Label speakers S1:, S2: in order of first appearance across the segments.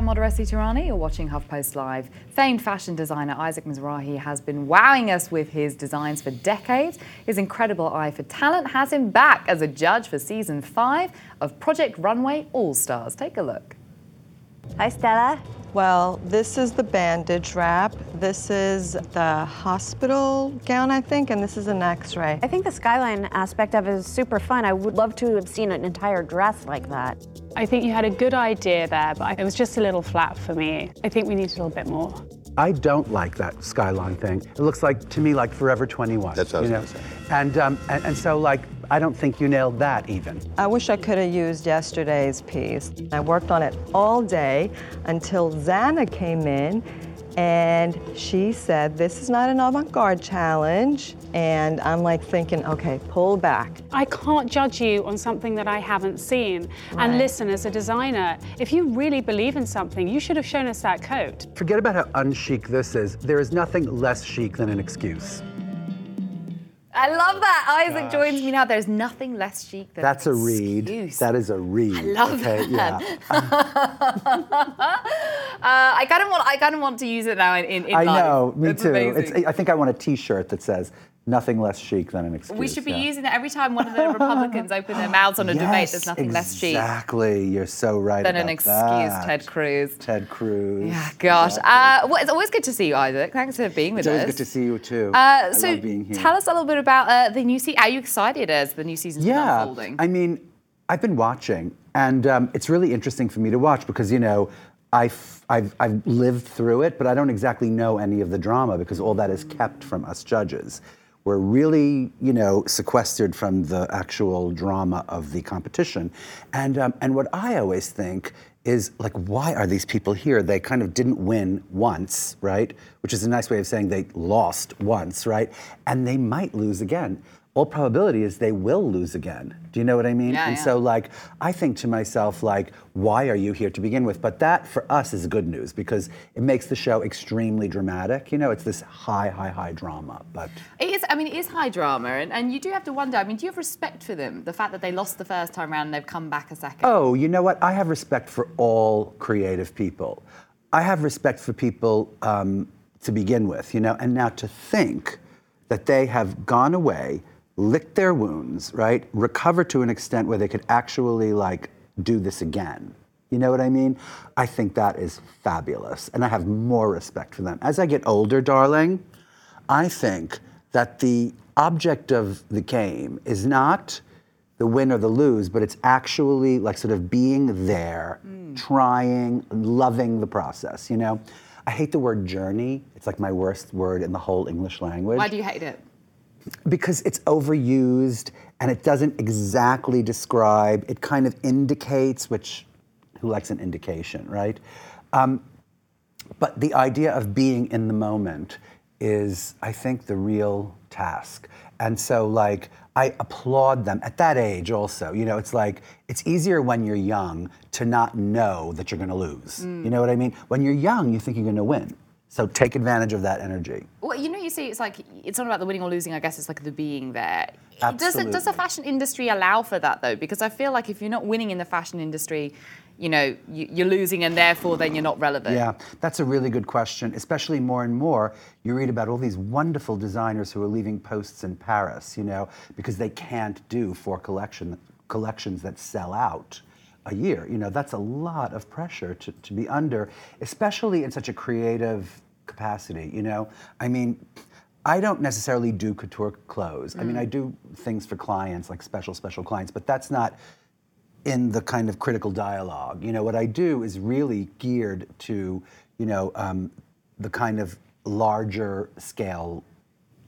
S1: I'm Modarressy-Tehrani. You're watching HuffPost Live. Famed fashion designer Isaac Mizrahi has been wowing us with his designs for decades. His incredible eye for talent has him back as a judge for season five of Project Runway All Stars. Take a look.
S2: Hi, Stella.
S3: Well, this is the bandage wrap. This is the hospital gown, I think, and this is an x-ray.
S2: I think the skyline aspect of it is super fun. I would love to have seen an entire dress like that.
S4: I think you had a good idea there, but it was just a little flat for me. I think we need a little bit more.
S5: I don't like that skyline thing. It looks like to me like Forever 21.
S6: That's what I was
S5: you know?
S6: say.
S5: And, um, and and so like I don't think you nailed that even.
S3: I wish I could have used yesterday's piece. I worked on it all day until Zanna came in and she said, this is not an avant-garde challenge. And I'm like thinking, okay, pull back.
S4: I can't judge you on something that I haven't seen.
S3: Right.
S4: And listen, as a designer, if you really believe in something, you should have shown us that coat.
S5: Forget about how unchic this is. There is nothing less chic than an excuse.
S1: I love that. Isaac joins me now. There's nothing less chic than
S5: That's a read.
S1: excuse.
S5: That is a read. I
S1: love
S5: okay?
S1: that.
S5: Yeah.
S1: Uh, I kind of want. I kind of want to use it now in in, in
S5: I know. Me
S1: It's
S5: too. It's, I think I want a T-shirt that says "Nothing less chic than an excuse."
S1: we should be
S5: yeah.
S1: using that every time one of the Republicans open their mouths on a debate. There's nothing less chic
S5: Exactly. You're so right
S1: than an excuse,
S5: that.
S1: Ted Cruz.
S5: Ted Cruz.
S1: Yeah, gosh. Uh, well, it's always good to see you, Isaac. Thanks for being with us.
S5: It's always good to see you too.
S1: Uh,
S5: I
S1: so,
S5: love being here.
S1: tell us a little bit about uh, the new season. Are you excited as the new season's
S5: Yeah,
S1: unfolding?
S5: I mean, I've been watching, and um, it's really interesting for me to watch because you know, I've, I've I've lived through it, but I don't exactly know any of the drama because all that is kept from us judges. We're really, you know, sequestered from the actual drama of the competition, and um, and what I always think is like, why are these people here? They kind of didn't win once, right? Which is a nice way of saying they lost once, right? And they might lose again all probability is they will lose again. Do you know what I mean?
S1: Yeah,
S5: and
S1: yeah.
S5: so like I think to myself like why are you here to begin with? But that for us is good news because it makes the show extremely dramatic. You know, it's this high high high drama, but
S1: It is. I mean, it is high drama, and, and you do have to wonder. I mean, do you have respect for them? The fact that they lost the first time around and they've come back a second.
S5: Oh, you know what? I have respect for all creative people. I have respect for people um, to begin with, you know, and now to think that they have gone away, licked their wounds, right, Recover to an extent where they could actually like do this again. You know what I mean? I think that is fabulous, and I have more respect for them. As I get older, darling, I think that the object of the game is not the win or the lose, but it's actually like sort of being there, mm. trying, loving the process, you know? I hate the word journey. It's like my worst word in the whole English language
S1: Why do you hate it?
S5: Because it's overused and it doesn't exactly describe it kind of indicates which who likes an indication right? Um, but the idea of being in the moment is i think the real task. And so like i applaud them at that age also. You know it's like it's easier when you're young to not know that you're going to lose you know what i mean? When you're young you think you're going to win so take advantage of that energy
S1: Well, you know, you see, it's like it's not about the winning or losing. I guess it's like the being there. Does it, does the fashion industry allow for that though? Because I feel like if you're not winning in the fashion industry, you know, you, you're losing, and therefore then you're not relevant.
S5: Yeah, that's a really good question. Especially more and more, you read about all these wonderful designers who are leaving posts in Paris, you know, because they can't do four collection collections that sell out a year. You know, that's a lot of pressure to, to be under, especially in such a creative capacity. You know, I mean. I don't necessarily do couture clothes. I mean, I do things for clients, like special, special clients, but that's not in the kind of critical dialogue. You know, what I do is really geared to, you know, um, the kind of larger scale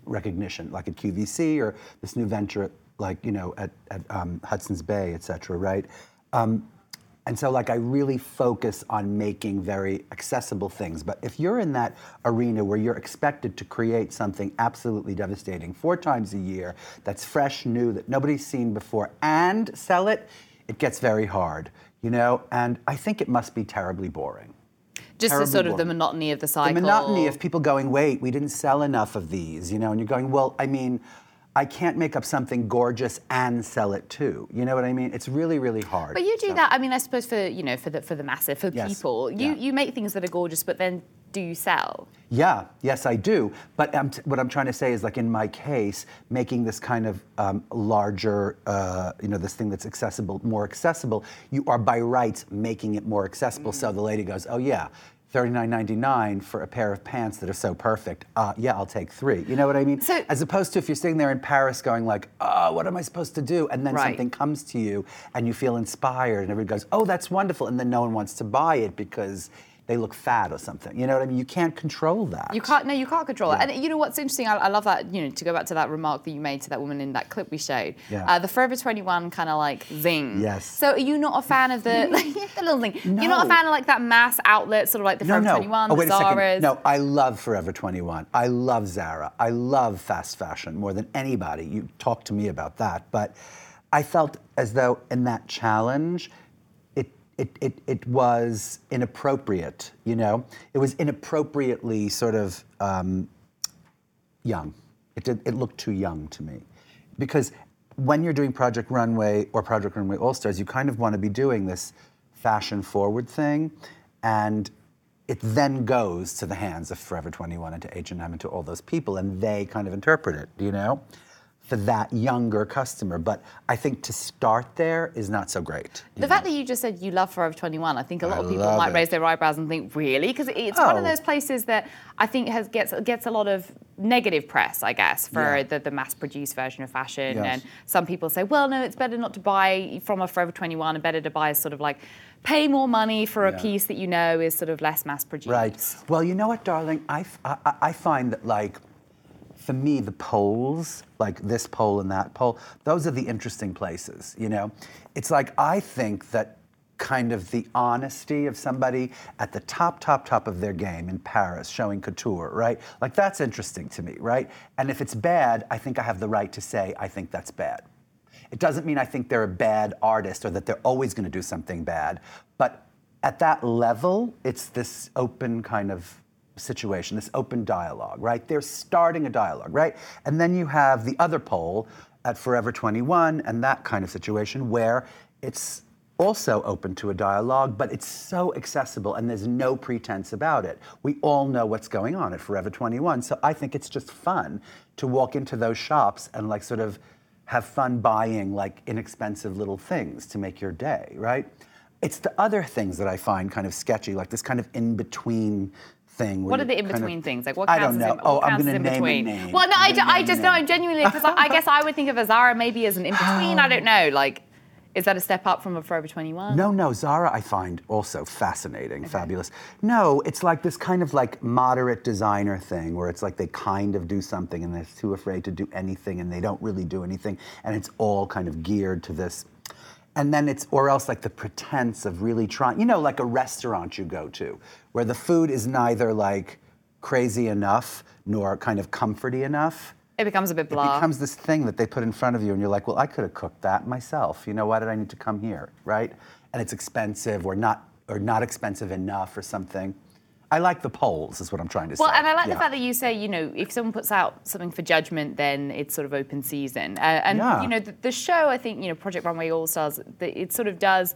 S5: recognition, like at QVC or this new venture, like you know, at, at um, Hudson's Bay, et cetera, right? Um, and so, like, I really focus on making very accessible things. But if you're in that arena where you're expected to create something absolutely devastating four times a year, that's fresh, new, that nobody's seen before, and sell it, it gets very hard, you know? And I think it must be terribly boring.
S1: Just the sort of the monotony of the cycle.
S5: The monotony of people going, wait, we didn't sell enough of these, you know, and you're going, well, I mean, I can't make up something gorgeous and sell it too. You know what I mean? It's really, really hard.
S1: But you do
S5: So-
S1: that. I mean, I suppose for you know for the for the masses for
S5: Yes.
S1: people, you
S5: Yeah.
S1: you make things that are gorgeous, but then do you sell?
S5: Yeah, yes, I do. But um, t- what I'm trying to say is, like in my case, making this kind of um, larger, uh, you know, this thing that's accessible, more accessible, you are by rights making it more accessible. So the lady goes, oh yeah. $39.99 for a pair of pants that are so perfect. Uh, yeah, I'll take three. You know what I mean?
S1: So-
S5: As opposed to if you're sitting there in Paris going like, oh, what am I supposed to do? And then
S1: Right.
S5: something comes to you and you feel inspired and everybody goes, oh, that's wonderful. And then no one wants to buy it because they look fat or something. You know what I mean? You can't control that.
S1: You can't. No, you can't control it. And you know what's interesting? I, I love that. You know, to go back to that remark that you made to that woman in that clip we showed.
S5: Yeah.
S1: Uh, the Forever 21 kind of like zing.
S5: Yes.
S1: So are you not a fan of the like, the little thing? No. You're not a fan of like that mass outlet, sort of like the
S5: No,
S1: Forever
S5: no.
S1: 21,
S5: oh,
S1: the
S5: wait a
S1: Zara's.
S5: No, I love Forever 21. I love Zara. I love fast fashion more than anybody. You talk to me about that. But I felt as though in that challenge, it, it, it, was inappropriate, you know? It was inappropriately sort of um, young. It, did, it looked too young to me. Because when you're doing Project Runway or Project Runway All Stars, you kind of want to be doing this fashion forward thing. And it then goes to the hands of Forever 21 and to H&M and to all those people, and they kind of interpret it, you know, for that younger customer. But I think to start there is not so great.
S1: The
S5: know?
S1: fact that you just said you love Forever 21, I think a lot
S5: I
S1: of people might
S5: it.
S1: raise their eyebrows and think, really? Because it's one of
S5: Oh.
S1: those places that I think has gets gets a lot of negative press, I guess, for
S5: Yeah.
S1: the, the mass-produced version of fashion.
S5: Yes.
S1: And some people say, well, no, it's better not to buy from a Forever 21, and better to buy sort of like pay more money for a
S5: Yeah.
S1: piece that you know is sort of less mass-produced.
S5: Right. Well, you know what, darling? I I find that, like, for me, the poles, like this pole and that pole, those are the interesting places, you know? It's like, I think that kind of the honesty of somebody at the top, top, top of their game in Paris showing couture, right? Like, that's interesting to me, right? And if it's bad, I think I have the right to say, I think that's bad. It doesn't mean I think they're a bad artist or that they're always going to do something bad. But at that level, it's this open kind of situation, this open dialogue, right? They're starting a dialogue, right? And then you have the other pole at Forever 21 and that kind of situation where it's also open to a dialogue, but it's so accessible and there's no pretense about it. We all know what's going on at Forever 21. So I think it's just fun to walk into those shops and like sort of have fun buying like inexpensive little things to make your day, right? It's the other things that I find kind of sketchy, like this kind of in between thing.
S1: What are the
S5: kind of-
S1: in-between things? Like what
S5: I
S1: counts
S5: don't
S1: as
S5: know.
S1: in,
S5: oh, I'm going to name between? name.
S1: Well, no, I,
S5: I'm
S1: ju-
S5: gonna
S1: I just know. I'm genuinely because I, I guess I would think of a Zara maybe as an in-between. I don't know. Like, is that a step up from a Forever 21?
S5: No, no, Zara I find also fascinating, fabulous. No, it's like this kind of like moderate designer thing where it's like they kind of do something and they're too afraid to do anything and they don't really do anything and it's all kind of geared to this. And then it's, or else like the pretense of really trying, you know, like a restaurant you go to where the food is neither like crazy enough nor kind of comforty enough.
S1: It becomes a bit blah.
S5: It becomes this thing that they put in front of you, and you're like, well, I could have cooked that myself. You know, why did I need to come here, right? And it's expensive or not or not expensive enough or something. I like the poles, is what I'm trying to
S1: Well,
S5: say.
S1: Well, and I like
S5: Yeah.
S1: the fact that you say, you know, if someone puts out something for judgment, then it's sort of open season. Uh, and,
S5: Yeah.
S1: you know, the, the show, I think, you know, Project Runway All Stars, it sort of does,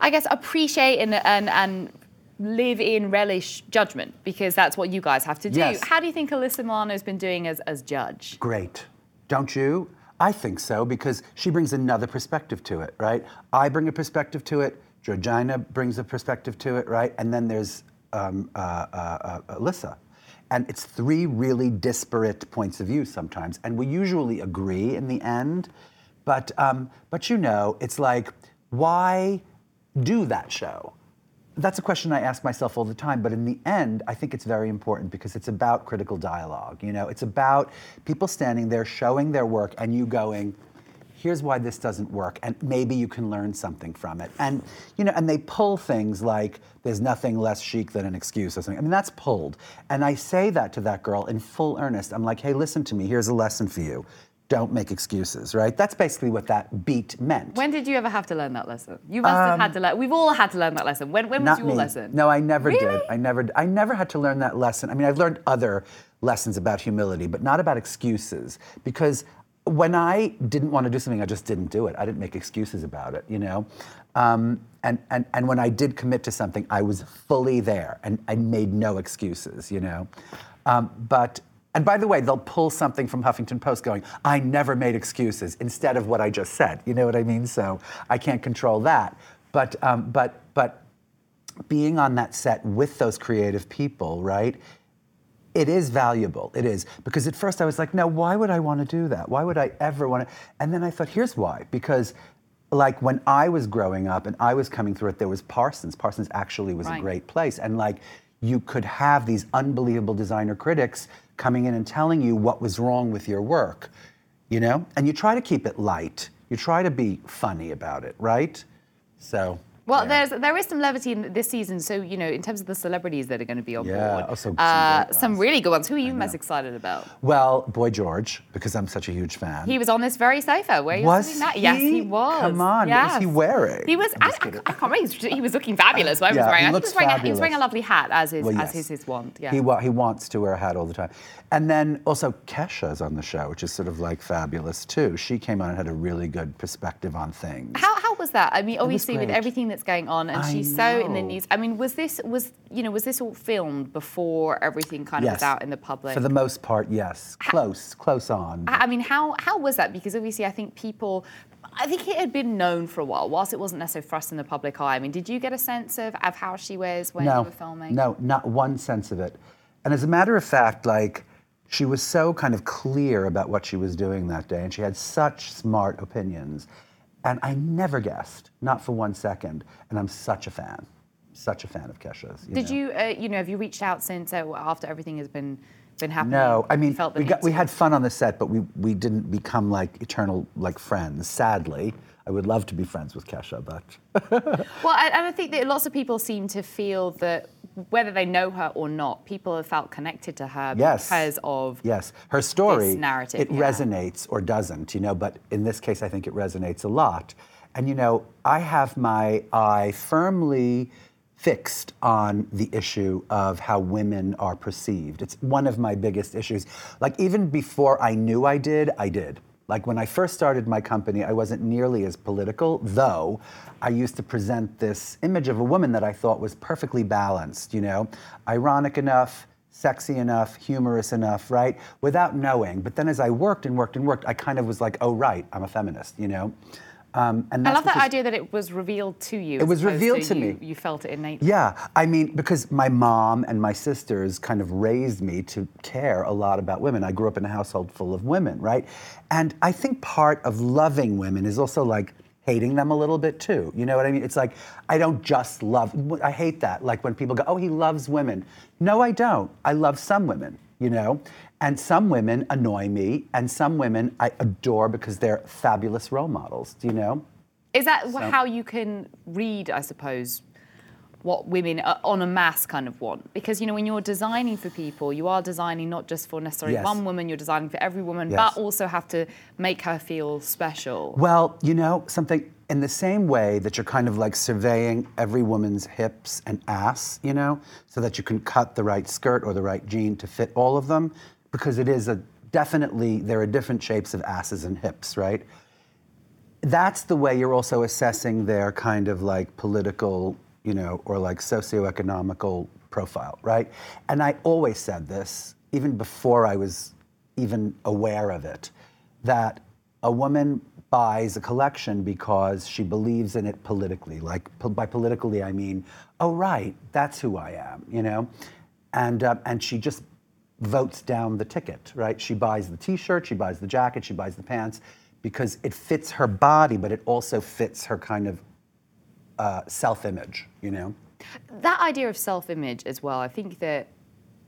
S1: I guess, appreciate and, and, and live in relish judgment because that's what you guys have to do.
S5: Yes.
S1: How do you think Alyssa Milano's been doing as, as judge?
S5: Great. Don't you? I think so because she brings another perspective to it, right? I bring a perspective to it. Georgina brings a perspective to it, right? And then there's um, uh, uh, uh, Alyssa. And it's three really disparate points of view sometimes. And we usually agree in the end. But, um, but you know, it's like, why do that show? That's a question I ask myself all the time, but in the end, I think it's very important because it's about critical dialogue. You know, it's about people standing there showing their work and you going, here's why this doesn't work, and maybe you can learn something from it. And you know, and they pull things like there's nothing less chic than an excuse or something. I mean, that's pulled. And I say that to that girl in full earnest. I'm like, hey, listen to me, here's a lesson for you. Don't make excuses, right? That's basically what that beat meant.
S1: When did you ever have to learn that lesson? You must have had to um, learn. We've all had to learn that lesson. When, when was your
S5: me.
S1: lesson?
S5: No, I never did. I never. I never had to learn that lesson. I mean, I've learned other lessons about humility, but not about excuses, because when I didn't want to do something, I just didn't do it. I didn't make excuses about it, you know. Um, and, and, and when I did commit to something, I was fully there and I made no excuses, you know. Um, but and by the way, they'll pull something from Huffington Post going, I never made excuses, instead of what I just said. You know what I mean? So I can't control that. But, um, but, but being on that set with those creative people, right? It is valuable. It is. Because at first I was like, no, why would I want to do that? Why would I ever want to? And then I thought, here's why. Because like when I was growing up and I was coming through it, there was Parsons. Parsons actually was
S1: Right.
S5: a great place. And like you could have these unbelievable designer critics coming in and telling you what was wrong with your work, you know? And you try to keep it light. You try to be funny about it, right? So.
S1: Well,
S5: yeah.
S1: there's there is some levity in this season. So you know, in terms of the celebrities that are going to be on
S5: Yeah,
S1: board,
S5: oh, so
S1: uh, some really good ones. Who are you most excited about?
S5: Well, Boy George, because I'm such a huge fan.
S1: He was on this very sofa. Where you
S5: Was
S1: sitting that? Yes,
S5: he?
S1: he was.
S5: Come on, what was he
S1: Yes.
S5: wearing?
S1: He was.
S5: I'm
S1: I, I, can't remember. He was, looking fabulous. What he
S5: Yeah,
S1: was wearing.
S5: he
S1: I
S5: looks
S1: he was, wearing a, he was wearing a lovely hat, as is
S5: Well,
S1: as is his wont. Yeah.
S5: He, wa- he wants to wear a hat all the time. And then also Kesha's on the show, which is sort of like fabulous too. She came on and had a really good perspective on things.
S1: How, how was that? I mean, obviously with everything that's going on, and
S5: I
S1: she's so in the news. I mean, was this was you know was this all filmed before everything kind of was out in the public?
S5: For the most part, yes. Close, close on.
S1: I mean, how how was that? Because obviously, I think people. I think it had been known for a while, whilst it wasn't necessarily thrust in the public eye. I mean, did you get a sense of, of how she was when you were filming?
S5: no, not one sense of it. And as a matter of fact, like she was so kind of clear about what she was doing that day, and she had such smart opinions. And I never guessed, not for one second. And I'm such a fan, such a fan of Kesha's.
S1: Did
S5: know.
S1: you, uh, you know, have you reached out since uh, after everything has been been happening?
S5: No, I mean, we, got, we had fun on the set, but we, we didn't become like eternal like friends. Sadly, I would love to be friends with Kesha, but
S1: Well, and I think that lots of people seem to feel that whether they know her or not, people have felt connected to her
S5: Yes.
S1: because of
S5: yes, her story
S1: narrative,
S5: it
S1: yeah.
S5: resonates or doesn't, you know. But in this case, I think it resonates a lot. And you know, I have my eye firmly fixed on the issue of how women are perceived. It's one of my biggest issues. Like even before I knew I did, I did. Like when I first started my company, I wasn't nearly as political, though I used to present this image of a woman that I thought was perfectly balanced, you know, ironic enough, sexy enough, humorous enough, right? Without knowing. But then as I worked and worked and worked, I kind of was like, oh, right, I'm a feminist, you know? Um, and
S1: I love that idea that it was revealed to you.
S5: It was revealed to
S1: you,
S5: me.
S1: You felt it innately.
S5: Yeah, I mean, because my mom and my sisters kind of raised me to care a lot about women. I grew up in a household full of women, right? And I think part of loving women is also like hating them a little bit too. You know what I mean? It's like, I don't just love, I hate that. Like when people go, oh, he loves women. No, I don't. I love some women, you know? And some women annoy me, and some women I adore because they're fabulous role models, do you know?
S1: Is that wh- how you can read, I suppose, what women uh, on a mass kind of want? Because you know, when you're designing for people, you are designing not just for necessarily
S5: Yes.
S1: one woman. You're designing for every woman,
S5: Yes.
S1: but also have to make her feel special.
S5: Well, you know, something in the same way that you're kind of like surveying every woman's hips and ass, you know, so that you can cut the right skirt or the right jean to fit all of them, because it is a definitely, there are different shapes of asses and hips, right? That's the way you're also assessing their kind of like political, you know, or like socioeconomical profile, right? And I always said this, even before I was even aware of it, that a woman buys a collection because she believes in it politically. Like po- by politically, I mean, oh right, that's who I am, you know, and uh, and she just votes down the ticket, right? She buys the T-shirt, she buys the jacket, she buys the pants because it fits her body, but it also fits her kind of uh, self-image, you know.
S1: that idea of self-image as well. I think that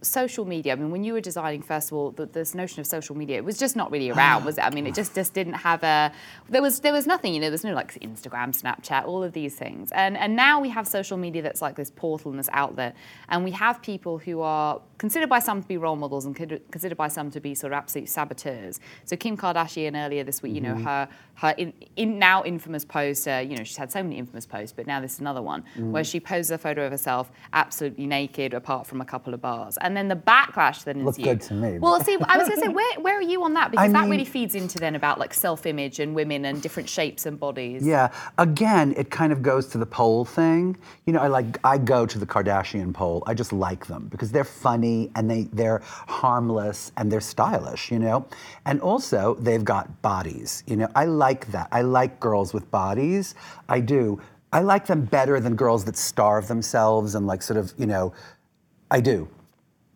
S1: social media. I mean, when you were designing, first of all, the, this notion of social media, it was just not really around, was it? I mean, it just just didn't have a. There was there was nothing. You know, there's no like Instagram, Snapchat, all of these things. And and now we have social media that's like this portal and this outlet, and we have people who are considered by some to be role models and considered considered by some to be sort of absolute saboteurs. So Kim Kardashian earlier this week, you know, mm-hmm. her her in, in now infamous post. Uh, you know, she's had so many infamous posts, but now this is another one
S5: Mm.
S1: where she poses a photo of herself absolutely naked, apart from a couple of bars, and then the backlash then
S5: Looked
S1: ensued.
S5: good to me.
S1: Well, see, I was going to say, where, where are you on that? Because that
S5: mean-
S1: really feeds into then about like self-image and women and different shapes and bodies.
S5: Yeah. Again, it kind of goes to the pole thing. You know, I like I go to the Kardashian pole. I just like them because they're funny and they they're harmless and they're stylish, you know? And also they've got bodies. You know, I like that. I like girls with bodies. I do. I like them better than girls that starve themselves and like sort of, you know, I do.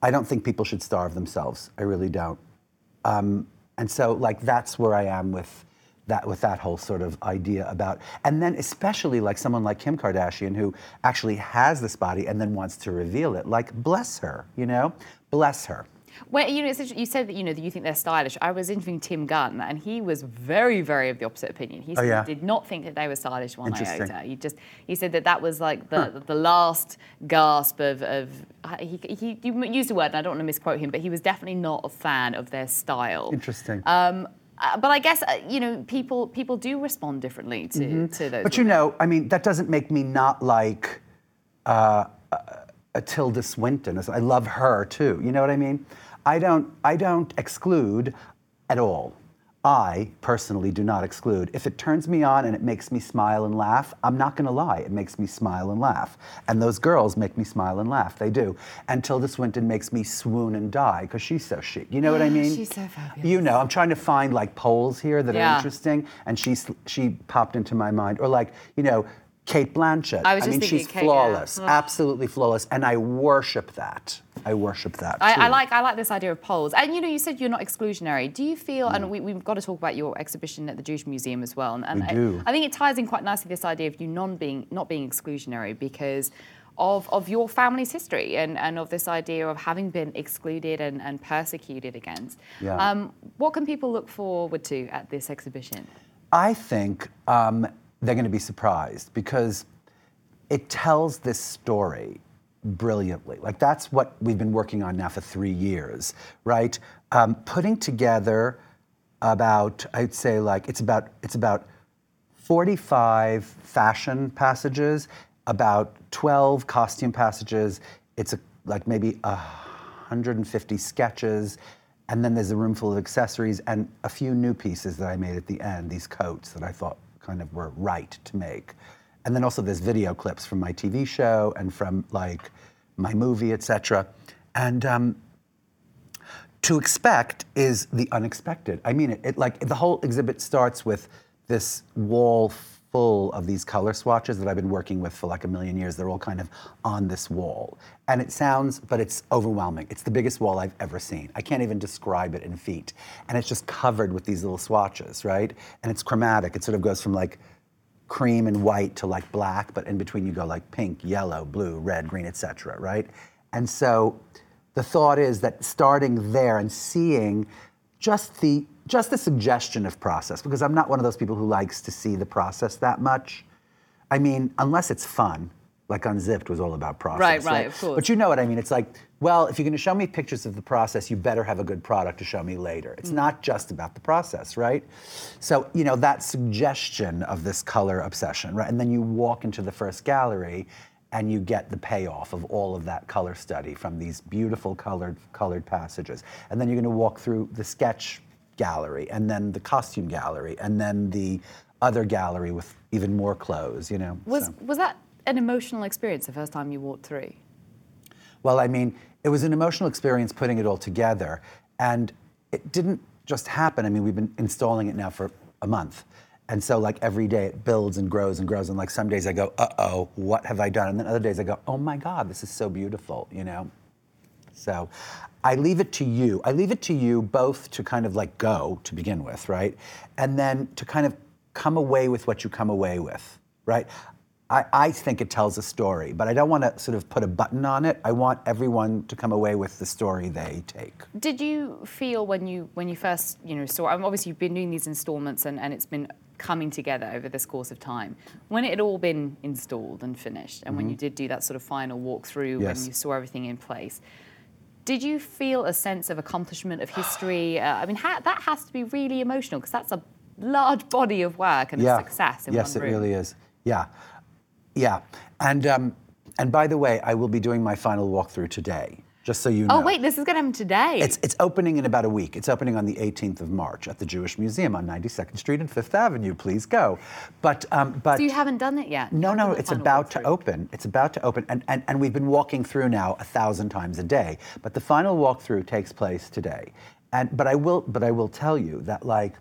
S5: I don't think people should starve themselves. I really don't. Um, and so, like, that's where I am with that, with that whole sort of idea about, and then especially like someone like Kim Kardashian who actually has this body and then wants to reveal it. Like, bless her, you know, bless her.
S1: Well, you know, it's you said that you know that you think they're stylish. I was interviewing Tim Gunn, and he was very, very of the opposite opinion. He said
S5: Oh, yeah?
S1: he did not think that they were stylish one iota. He just he said that that was like the the last gasp of of he, he he used a word, and I don't want to misquote him, but he was definitely not a fan of their style.
S5: Interesting.
S1: Um, uh, but I guess uh, you know people people do respond differently to to those.
S5: Mm-hmm. But you know, I mean, that doesn't make me not like uh, uh, uh, Tilda Swinton. I love her too. You know what I mean? I don't. I don't exclude at all. I personally do not exclude. If it turns me on and it makes me smile and laugh, I'm not going to lie. It makes me smile and laugh. And those girls make me smile and laugh. They do. And Tilda Swinton makes me swoon and die because she's so chic. You know what I mean?
S1: She's so fabulous.
S5: You know, I'm trying to find like poles here that
S1: Yeah.
S5: are interesting, and she she popped into my mind. Or like, you know, Cate Blanchett.
S1: I was just
S5: mean, she's
S1: Cate, yeah.
S5: flawless,
S1: Ugh.
S5: absolutely flawless, and I worship that. I worship that.
S1: I, I like I like this idea of poles. And you know, you said you're not exclusionary. Do you feel?
S5: Mm.
S1: And we, we've got to talk about your exhibition at the Jewish Museum as well. And, and
S5: We
S1: I,
S5: do.
S1: I think it ties in quite nicely this idea of you non being not being exclusionary because. Of, of your family's history and, and of this idea of having been excluded and, and persecuted against.
S5: Yeah.
S1: Um, what can people look forward to at this exhibition?
S5: I think um, they're going to be surprised because it tells this story brilliantly. Like that's what we've been working on now for three years, right? Um, putting together about, I'd say like it's about it's about 45 fashion passages, about 12 costume passages. It's a, like maybe a 150 sketches, and then there's a room full of accessories and a few new pieces that I made at the end, these coats that I thought kind of were right to make. And then also there's video clips from my TV show and from like my movie, etc. And um, to expect is the unexpected. I mean it, it like the whole exhibit starts with this wall full of these color swatches that I've been working with for like a million years. They're all kind of on this wall. And it sounds, but it's overwhelming. It's the biggest wall I've ever seen. I can't even describe it in feet. And it's just covered with these little swatches, right? And it's chromatic. It sort of goes from like cream and white to like black, but in between you go like pink, yellow, blue, red, green, etc. Right? And so the thought is that starting there and seeing just the just the suggestion of process, because I'm not one of those people who likes to see the process that much. I mean, unless it's fun, like Unzipped was all about process.
S1: Right, right, of course.
S5: But you know what I mean? It's like, well, if you're going to show me pictures of the process, you better have a good product to show me later. It's mm. not just about the process, right? So, you know, that suggestion of this color obsession, right? And then you walk into the first gallery and you get the payoff of all of that color study from these beautiful colored colored passages. And then you're going to walk through the sketch gallery and then the costume gallery and then the other gallery with even more clothes, you know.
S1: Was
S5: so.
S1: was that an emotional experience the first time you walked through?
S5: Well, I mean, it was an emotional experience putting it all together. And it didn't just happen. I mean, we've been installing it now for a month. And so, like, every day it builds and grows and grows. And, like, some days I go, uh oh, what have I done? And then other days I go, oh my God, this is so beautiful, you know? So I leave it to you. I leave it to you both to kind of like go to begin with, right? And then to kind of come away with what you come away with, right? I, I think it tells a story, but I don't want to sort of put a button on it. I want everyone to come away with the story they take.
S1: Did you feel when you when you first you know saw? I mean, obviously, you've been doing these installments, and, and it's been coming together over this course of time. When it had all been installed and finished, and when you did do that sort of final walkthrough,
S5: Mm-hmm. Yes.
S1: when you saw everything in place, did you feel a sense of accomplishment of history? Uh, I mean, ha- that has to be really emotional because that's a large body of work and a success in
S5: yes,
S1: one
S5: it really is. Yeah, yeah. And um, and by the way, I will be doing my final walkthrough today, just so you know.
S1: Oh wait, this is going to happen today.
S5: It's, it's opening in about a week. It's opening on the 18th of March at the Jewish Museum on 92nd Street and Fifth Avenue. Please go. But um, but
S1: so you haven't done it yet?
S5: no, no, it's about to open. It's about to open. And, and, and we've been walking through now a thousand times a day. But the final walkthrough takes place today. And, but, I will, but I will tell you that, like,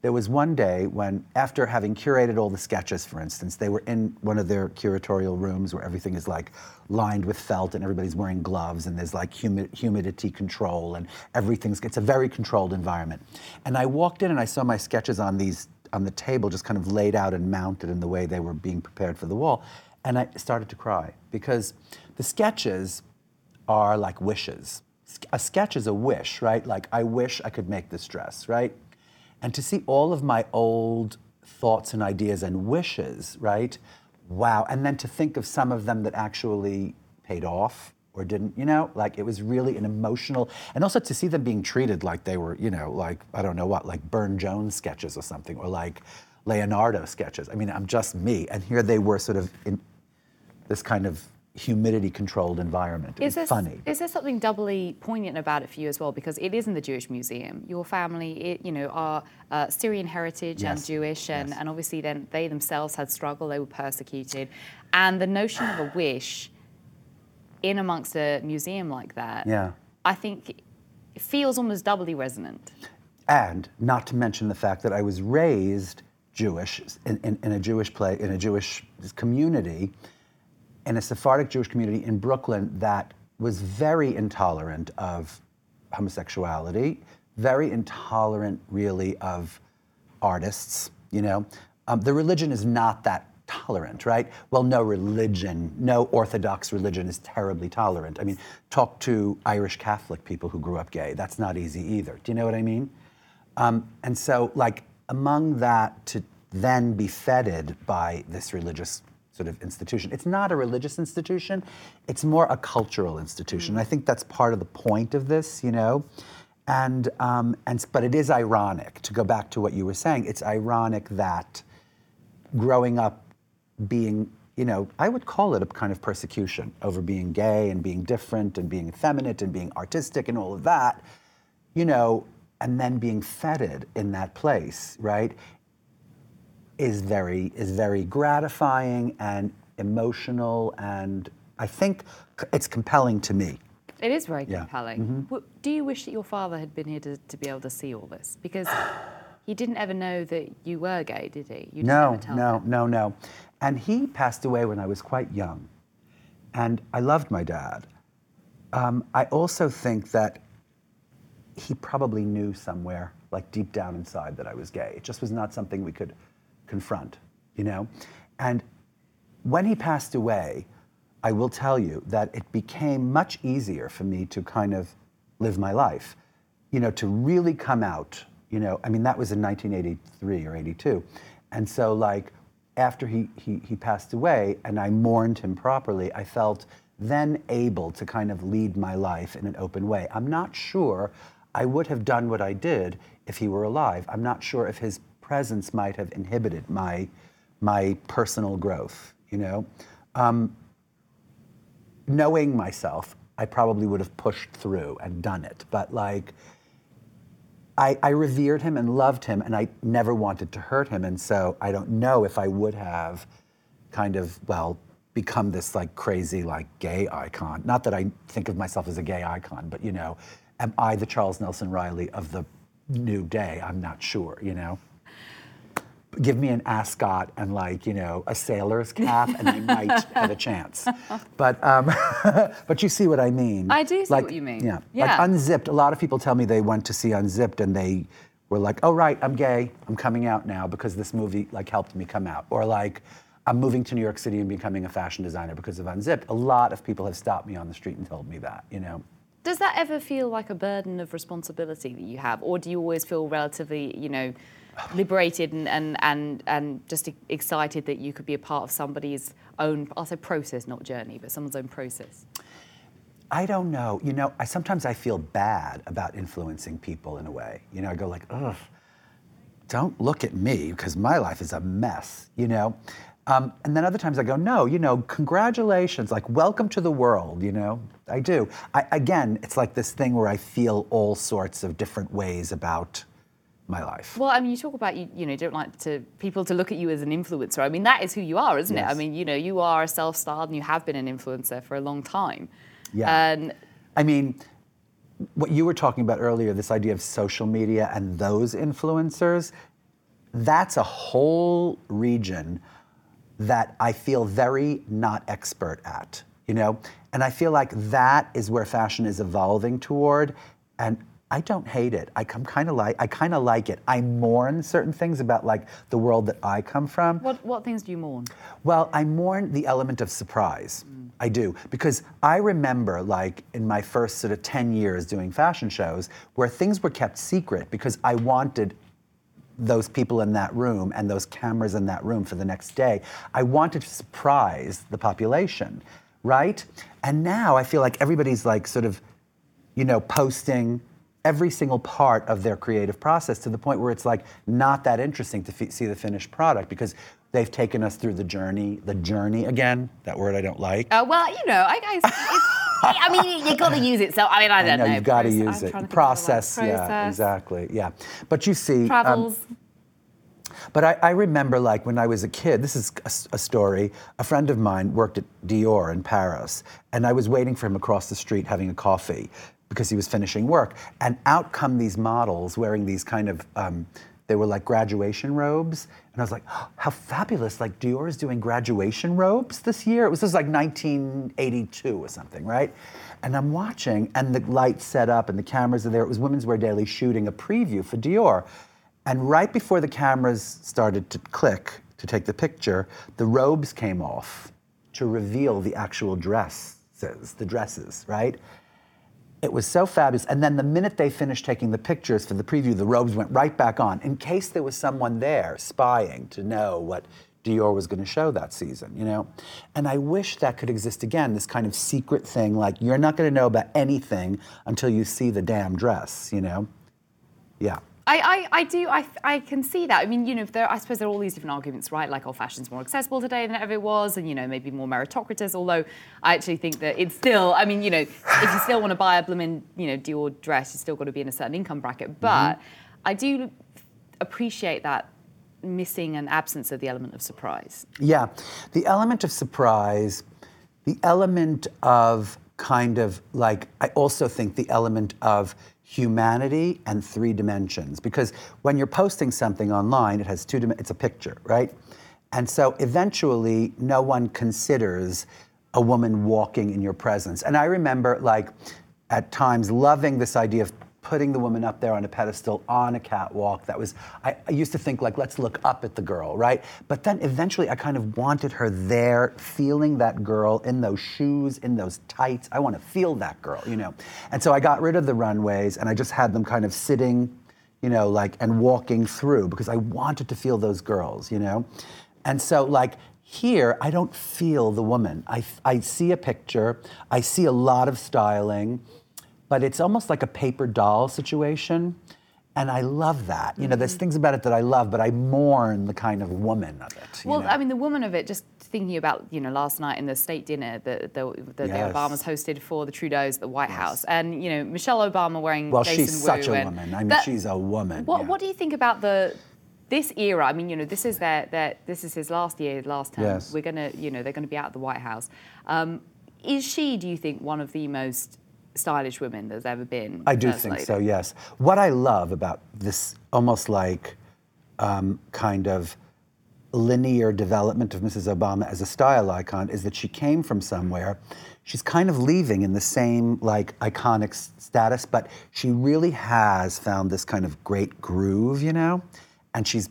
S5: there was one day when, after having curated all the sketches, for instance, they were in one of their curatorial rooms where everything is like lined with felt and everybody's wearing gloves and there's like humi- humidity control and everything's, it's a very controlled environment. And I walked in and I saw my sketches on these on the table, just kind of laid out and mounted in the way they were being prepared for the wall. And I started to cry because the sketches are like wishes. A sketch is a wish, right? Like, I wish I could make this dress, right? And to see all of my old thoughts and ideas and wishes, right? Wow. And then to think of some of them that actually paid off or didn't, you know, like it was really an emotional, and also to see them being treated like they were, you know, like, I don't know what, like Burne Jones sketches or something, or like Leonardo sketches. I mean, I'm just me. And here they were sort of in this kind of humidity controlled environment.
S1: Is there,
S5: funny.
S1: is there something doubly poignant about it for you as well? Because it is in the Jewish Museum. Your family, it, you know, are uh, Syrian heritage and Jewish, and,
S5: yes.
S1: and obviously then they themselves had struggle. They were persecuted, and the notion of a wish in amongst a museum like that,
S5: Yeah.
S1: I think it feels almost doubly resonant.
S5: And not to mention the fact that I was raised Jewish in, in, in a Jewish play, in a Jewish community, in a Sephardic Jewish community in Brooklyn that was very intolerant of homosexuality, very intolerant, really, of artists. You know, um, the religion is not that tolerant, right? Well, no religion, no Orthodox religion is terribly tolerant. I mean, talk to Irish Catholic people who grew up gay. That's not easy either. Do you know what I mean? Um, and so, like, among that, to then be feted by this religious sort of institution, it's not a religious institution, it's more a cultural institution. I think that's part of the point of this, you know? And, um, and, but it is ironic, to go back to what you were saying, it's ironic that growing up being, you know, I would call it a kind of persecution over being gay and being different and being effeminate and being artistic and all of that, you know, and then being feted in that place, right, is very is very gratifying and emotional and I think it's compelling to me.
S1: It is very
S5: Yeah.
S1: compelling. W- Do you wish that your father had been here to, to be able to see all this? Because he didn't ever know that you were gay, did he? You didn't
S5: No,
S1: ever tell
S5: no,
S1: him.
S5: no, no. And he passed away when I was quite young. And I loved my dad. Um, I also think that he probably knew somewhere, like deep down inside, that I was gay. It just was not something we could confront, you know? And when he passed away, I will tell you that it became much easier for me to kind of live my life, you know, to really come out, you know, I mean, that was in 1983 or 82. And so, like, after he, he, he passed away and I mourned him properly, I felt then able to kind of lead my life in an open way. I'm not sure I would have done what I did if he were alive. I'm not sure if his presence might have inhibited my, my personal growth, you know? Um, knowing myself, I probably would have pushed through and done it. But like, I, I revered him and loved him, and I never wanted to hurt him. And so I don't know if I would have kind of, well, become this like crazy, like gay icon. Not that I think of myself as a gay icon, but you know, am I the Charles Nelson Reilly of the new day? I'm not sure, you know? Give me an ascot and like you know a sailor's cap and I might have a chance. But um, but you see what I mean.
S1: I do see
S5: like,
S1: what you mean.
S5: Yeah.
S1: Yeah.
S5: Like Unzipped. A lot of people tell me they went to see Unzipped and they were like, "Oh right, I'm gay. I'm coming out now because this movie like helped me come out." Or like. I'm moving to New York City and becoming a fashion designer because of Unzipped. A lot of people have stopped me on the street and told me that, you know.
S1: Does that ever feel like a burden of responsibility that you have, or do you always feel relatively, you know, liberated and and and, and just excited that you could be a part of somebody's own, I'll say process, not journey, but someone's own process?
S5: I don't know. You know, I sometimes I feel bad about influencing people in a way. You know, I go like, ugh. don't look at me because my life is a mess, you know? Um, and then other times I go, no, you know, congratulations, like welcome to the world, you know? I do. I, again, it's like this thing where I feel all sorts of different ways about my life.
S1: Well, I mean, you talk about you, you know, don't like to people to look at you as an influencer. I mean, that is who you are, isn't it? I mean, you know, you are a self-styled and you have been an influencer for a long time.
S5: Yeah.
S1: And
S5: I mean, what you were talking about earlier, this idea of social media and those influencers, that's a whole region that I feel very not expert at, you know? And I feel like that is where fashion is evolving toward. And I don't hate it. I come kind of like I kind of like it. I mourn certain things about like the world that I come from.
S1: what what things do you mourn?
S5: Well, I mourn the element of surprise. Mm. I do. Because I remember, like, in my first sort of 10 years doing fashion shows, where things were kept secret because I wanted those people in that room and those cameras in that room for the next day. I wanted to surprise the population, right? And now I feel like everybody's like sort of, you know, posting every single part of their creative process to the point where it's like not that interesting to f- see the finished product because they've taken us through the journey, the journey again, that word I don't like.
S1: Uh, well, you know, I guess. I mean, you got to use it. So I mean, I don't
S5: know,
S1: know.
S5: you've got to use
S1: I'm
S5: it.
S1: trying to think of the word.
S5: Process, yeah, exactly, yeah. But you see, um, But I, I remember, like, when I was a kid, this is a story. A friend of mine worked at Dior in Paris, and I was waiting for him across the street having a coffee because he was finishing work. And out come these models wearing these kind of, um, they were like graduation robes. And I was like, oh, how fabulous. Like, Dior is doing graduation robes this year. It was just like 1982 or something, right? And I'm watching, and the lights set up, and the cameras are there. It was Women's Wear Daily shooting a preview for Dior. And right before the cameras started to click to take the picture, the robes came off to reveal the actual dresses, the dresses, right? It was so fabulous. And then the minute they finished taking the pictures for the preview, the robes went right back on in case there was someone there spying to know what Dior was going to show that season, you know? And I wish that could exist again, this kind of secret thing like you're not going to know about anything until you see the damn dress, you know? Yeah.
S1: I, I, I do I, I can see that. I mean, you know, there I suppose there are all these different arguments, right? Like, oh, fashion's more accessible today than it ever was, and you know, maybe more meritocratic. Although I actually think that it's still. I mean, you know, if you still want to buy a blooming, you know, Dior dress, you still got to be in a certain income bracket. Mm-hmm. But I do appreciate that missing and absence of the element of surprise.
S5: Yeah, the element of surprise, the element of kind of like, I also think the element of humanity and three dimensions. Because when you're posting something online, it has two dimensions, it's a picture, right? And so eventually, no one considers a woman walking in your presence. And I remember, like, at times loving this idea of putting the woman up there on a pedestal on a catwalk. That was, I, I used to think, like, let's look up at the girl, right? But then eventually I kind of wanted her there, feeling that girl in those shoes, in those tights. I want to feel that girl, you know? And so I got rid of the runways and I just had them kind of sitting, you know, like, and walking through because I wanted to feel those girls, you know? And so, like, here, I don't feel the woman. I, I see a picture, I see a lot of styling, but it's almost like a paper doll situation. And I love that. You know, there's things about it that I love, but I mourn the kind of woman of it.
S1: Well,
S5: know?
S1: I mean, the woman of it, just thinking about, you know, last night in the state dinner that the, the,
S5: Yes.
S1: the Obamas hosted for the Trudeaus at the White House. And, you know, Michelle Obama wearing
S5: well,
S1: Jason
S5: she's such a woman. I mean,
S1: that-
S5: she's a woman.
S1: What,
S5: yeah.
S1: what do you think about the this era? I mean, you know, this is their, their this is his last year, last term.
S5: Yes.
S1: We're gonna, you know, they're gonna be out of the White House. Um, is she, do you think, one of the most stylish women there's ever been?
S5: I do think so, yes. What I love about this almost like um, kind of linear development of Mrs. Obama as a style icon is that she came from somewhere. She's kind of leaving in the same like iconic status, but she really has found this kind of great groove, you know? And she's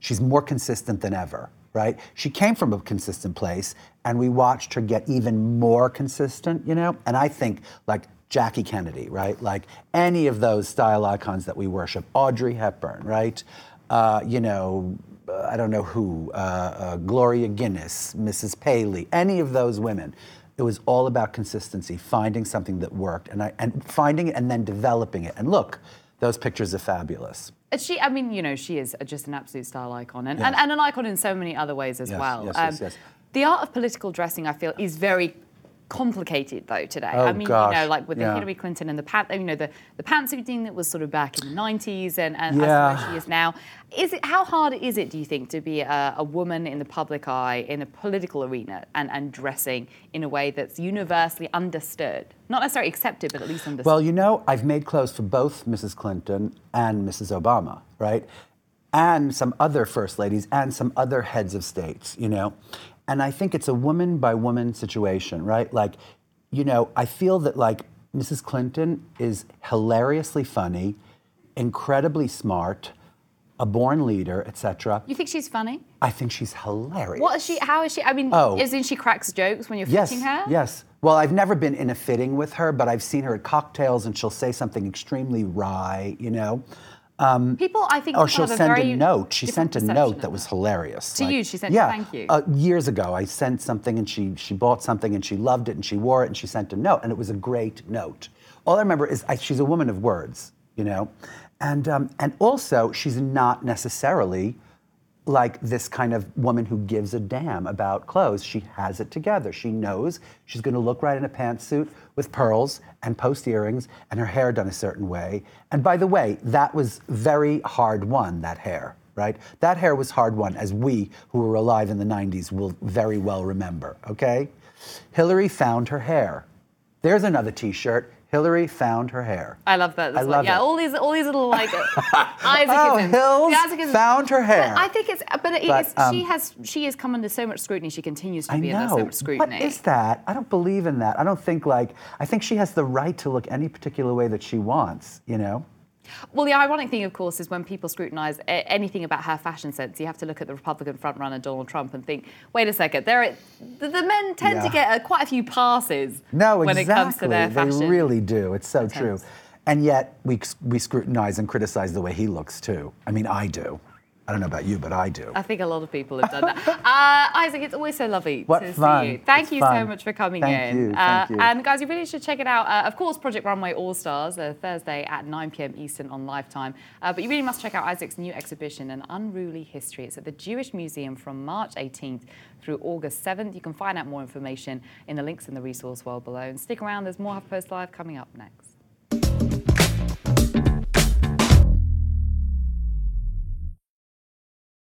S5: she's more consistent than ever, right? She came from a consistent place and we watched her get even more consistent, you know? And I think like Jackie Kennedy, right? Like any of those style icons that we worship, Audrey Hepburn, right? Uh, you know, uh, I don't know who, uh, uh, Gloria Guinness, Mrs. Paley, any of those women. It was all about consistency, finding something that worked, and I, and finding it and then developing it. And look, those pictures are fabulous.
S1: She, I mean, you know, she is just an absolute style icon and,
S5: Yes.
S1: and, and an icon in so many other ways as
S5: Yes,
S1: well. Um,
S5: yes, yes, yes.
S1: The art of political dressing, I feel, is very complicated though today.
S5: Oh,
S1: I mean, you know, like with the
S5: yeah.
S1: Hillary Clinton and the pant, you know, the, the pantsuit thing that was sort of back in the 90s and, and
S5: Yeah.
S1: as where she is now. Is it how hard is it, do you think, to be a, a woman in the public eye in a political arena and, and dressing in a way that's universally understood? Not necessarily accepted, but at least understood.
S5: Well, you know, I've made clothes for both Mrs. Clinton and Mrs. Obama, right? And some other first ladies and some other heads of states, you know? And I think it's a woman by woman situation, right? Like, you know, I feel that like Mrs. Clinton is hilariously funny, incredibly smart, a born leader, etc.
S1: you think she's funny?
S5: I think she's hilarious.
S1: What is she? How is she? I mean,
S5: Oh.
S1: isn't she cracks jokes when you're
S5: Yes,
S1: fitting her?
S5: yes. Well, I've never been in a fitting with her, but I've seen her at cocktails and she'll say something extremely wry, you know?
S1: People, I think,
S5: Or she'll
S1: have a
S5: send
S1: very
S5: a note. She sent a note that was hilarious.
S1: To you, she sent
S5: yeah,
S1: thank you.
S5: Uh, years ago, I sent something and she she bought something and she loved it and she wore it and she sent a note and it was a great note. All I remember is I, she's a woman of words, you know, and um, and also she's not necessarily like this kind of woman who gives a damn about clothes. She has it together. She knows she's going to look right in a pantsuit with pearls and post earrings and her hair done a certain way. And by the way, that was very hard won, that hair, right? That hair was hard won, as we who were alive in the 90s will very well remember, okay? Hillary found her hair. There's another t shirt. Hillary found her hair.
S1: I love that. as
S5: I
S1: well.
S5: love
S1: yeah,
S5: it.
S1: all these, all these little like Isaacisms.
S5: Oh, Hills
S1: Isaacisms.
S5: found her hair.
S1: But I think it's, but, it,
S5: But,
S1: it's,
S5: um,
S1: she has, she has come under so much scrutiny. She continues to
S5: I
S1: be under so much scrutiny.
S5: What is that? I don't believe in that. I don't think like I think she has the right to look any particular way that she wants. You know.
S1: Well, the ironic thing, of course, is when people scrutinise anything about her fashion sense, you have to look at the Republican frontrunner Donald Trump and think, wait a second, there are, the, the men tend to get uh, quite a few passes
S5: No,
S1: when
S5: exactly.
S1: it comes to their
S5: they
S1: fashion.
S5: really do. It's so true. And yet we we scrutinize and criticize the way he looks too. I mean, I do. I don't know about you, but I do.
S1: I think a lot of people have done that. uh, Isaac, it's always so lovely
S5: What
S1: to
S5: fun.
S1: see you. Thank
S5: It's
S1: you so much for coming
S5: Thank
S1: in.
S5: you,
S1: Uh,
S5: thank you.
S1: And guys, you really should check it out. Uh, of course, Project Runway All Stars, uh, Thursday at 9 p.m. Eastern on Lifetime. Uh, but you really must check out Isaac's new exhibition, An Unruly History. It's at the Jewish Museum from March 18th through August 7th. You can find out more information in the links in the resource world below. And stick around, there's more HuffPost Live coming up next.